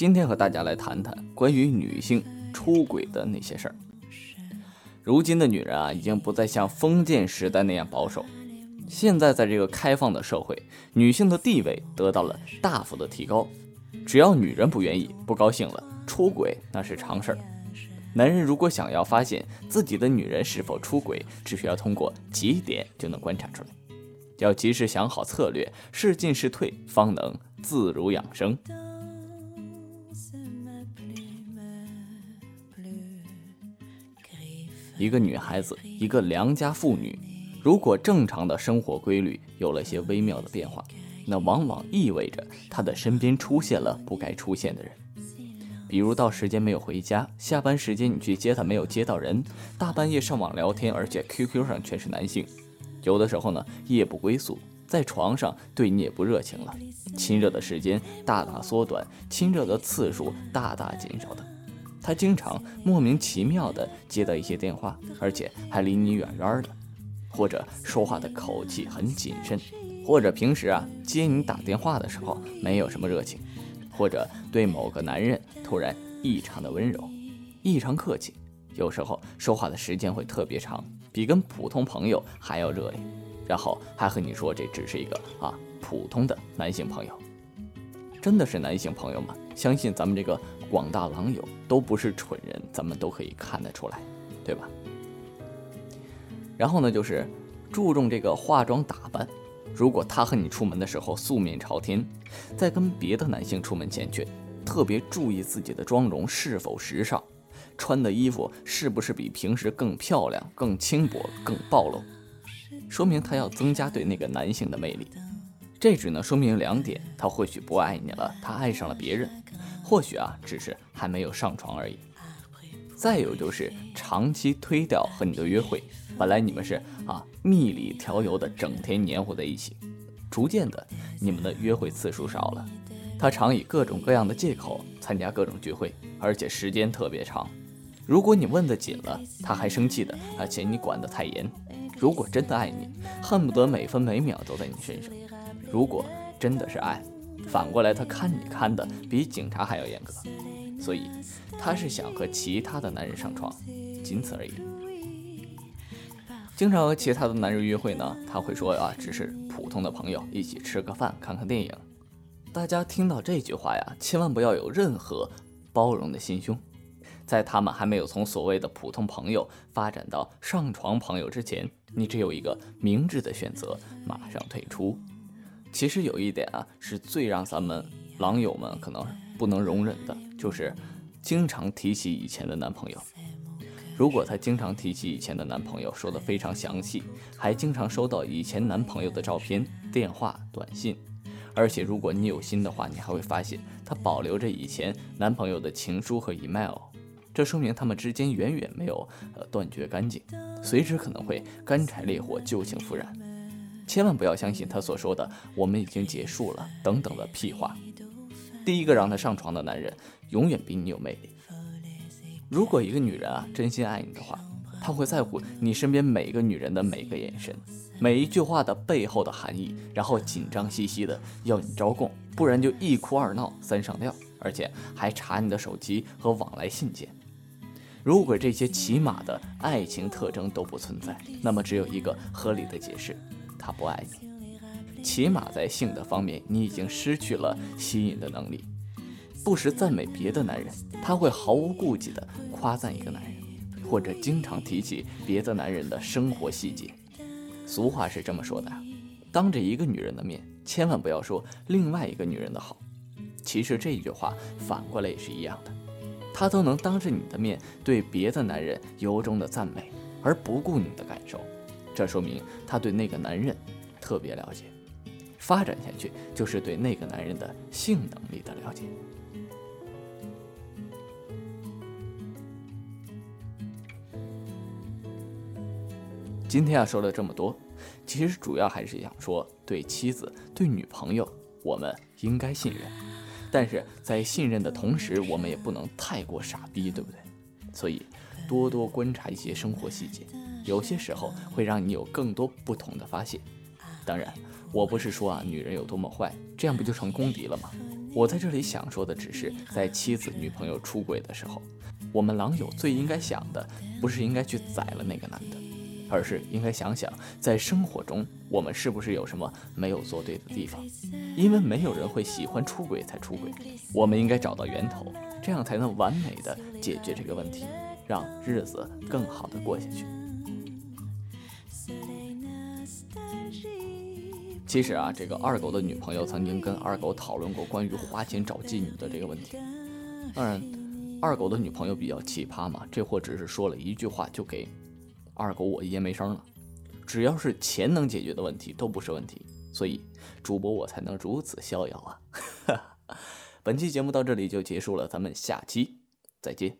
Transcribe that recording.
今天和大家来谈谈关于女性出轨的那些事儿。如今的女人啊，已经不再像封建时代那样保守。现在在这个开放的社会，女性的地位得到了大幅的提高。只要女人不愿意、不高兴了，出轨那是常事儿。男人如果想要发现自己的女人是否出轨，只需要通过几点就能观察出来。要及时想好策略，是进是退，方能自如养生。一个女孩子，一个良家妇女，如果正常的生活规律有了些微妙的变化，那往往意味着她的身边出现了不该出现的人。比如到时间没有回家，下班时间你去接她没有接到人，大半夜上网聊天，而且 QQ 上全是男性。有的时候呢，夜不归宿，在床上对你也不热情了，亲热的时间大大缩短，亲热的次数大大减少的。他经常莫名其妙的接到一些电话，而且还离你远远的，或者说话的口气很谨慎，或者平时啊接你打电话的时候没有什么热情，或者对某个男人突然异常的温柔，异常客气，有时候说话的时间会特别长，比跟普通朋友还要热烈，然后还和你说这只是一个啊普通的男性朋友，真的是男性朋友吗？相信咱们这个。广大狼友都不是蠢人，咱们都可以看得出来，对吧？然后呢，就是注重这个化妆打扮。如果他和你出门的时候素面朝天，在跟别的男性出门前却特别注意自己的妆容是否时尚，穿的衣服是不是比平时更漂亮、更轻薄、更暴露，说明他要增加对那个男性的魅力。这只能说明两点：他或许不爱你了，他爱上了别人。或许啊，只是还没有上床而已。再有就是长期推掉和你的约会，本来你们是啊蜜里调油的，整天黏糊在一起，逐渐的你们的约会次数少了。他常以各种各样的借口参加各种聚会，而且时间特别长。如果你问的紧了，他还生气的，而且你管得太严。如果真的爱你，恨不得每分每秒都在你身上。如果真的是爱。反过来，他看你看的比警察还要严格，所以他是想和其他的男人上床，仅此而已。经常和其他的男人约会呢，他会说啊，只是普通的朋友，一起吃个饭，看看电影。大家听到这句话呀，千万不要有任何包容的心胸，在他们还没有从所谓的普通朋友发展到上床朋友之前，你只有一个明智的选择，马上退出。其实有一点啊，是最让咱们狼友们可能不能容忍的，就是经常提起以前的男朋友。如果他经常提起以前的男朋友，说的非常详细，还经常收到以前男朋友的照片、电话、短信，而且如果你有心的话，你还会发现他保留着以前男朋友的情书和 email，这说明他们之间远远没有呃断绝干净，随时可能会干柴烈火，旧情复燃。千万不要相信他所说的“我们已经结束了”等等的屁话。第一个让他上床的男人，永远比你有魅力。如果一个女人啊真心爱你的话，她会在乎你身边每个女人的每个眼神，每一句话的背后的含义，然后紧张兮兮的要你招供，不然就一哭二闹三上吊，而且还查你的手机和往来信件。如果这些起码的爱情特征都不存在，那么只有一个合理的解释。不爱你，起码在性的方面，你已经失去了吸引的能力。不时赞美别的男人，他会毫无顾忌地夸赞一个男人，或者经常提起别的男人的生活细节。俗话是这么说的：当着一个女人的面，千万不要说另外一个女人的好。其实这句话反过来也是一样的，他都能当着你的面对别的男人由衷的赞美，而不顾你的感受。这说明他对那个男人特别了解，发展下去就是对那个男人的性能力的了解。今天啊说了这么多，其实主要还是想说，对妻子、对女朋友，我们应该信任，但是在信任的同时，我们也不能太过傻逼，对不对？所以多多观察一些生活细节。有些时候会让你有更多不同的发现。当然，我不是说啊女人有多么坏，这样不就成公敌了吗？我在这里想说的只是，在妻子、女朋友出轨的时候，我们狼友最应该想的，不是应该去宰了那个男的，而是应该想想，在生活中我们是不是有什么没有做对的地方。因为没有人会喜欢出轨才出轨，我们应该找到源头，这样才能完美的解决这个问题，让日子更好的过下去。其实啊，这个二狗的女朋友曾经跟二狗讨论过关于花钱找妓女的这个问题。当然，二狗的女朋友比较奇葩嘛，这货只是说了一句话就给二狗我爷没声了。只要是钱能解决的问题都不是问题，所以主播我才能如此逍遥啊！本期节目到这里就结束了，咱们下期再见。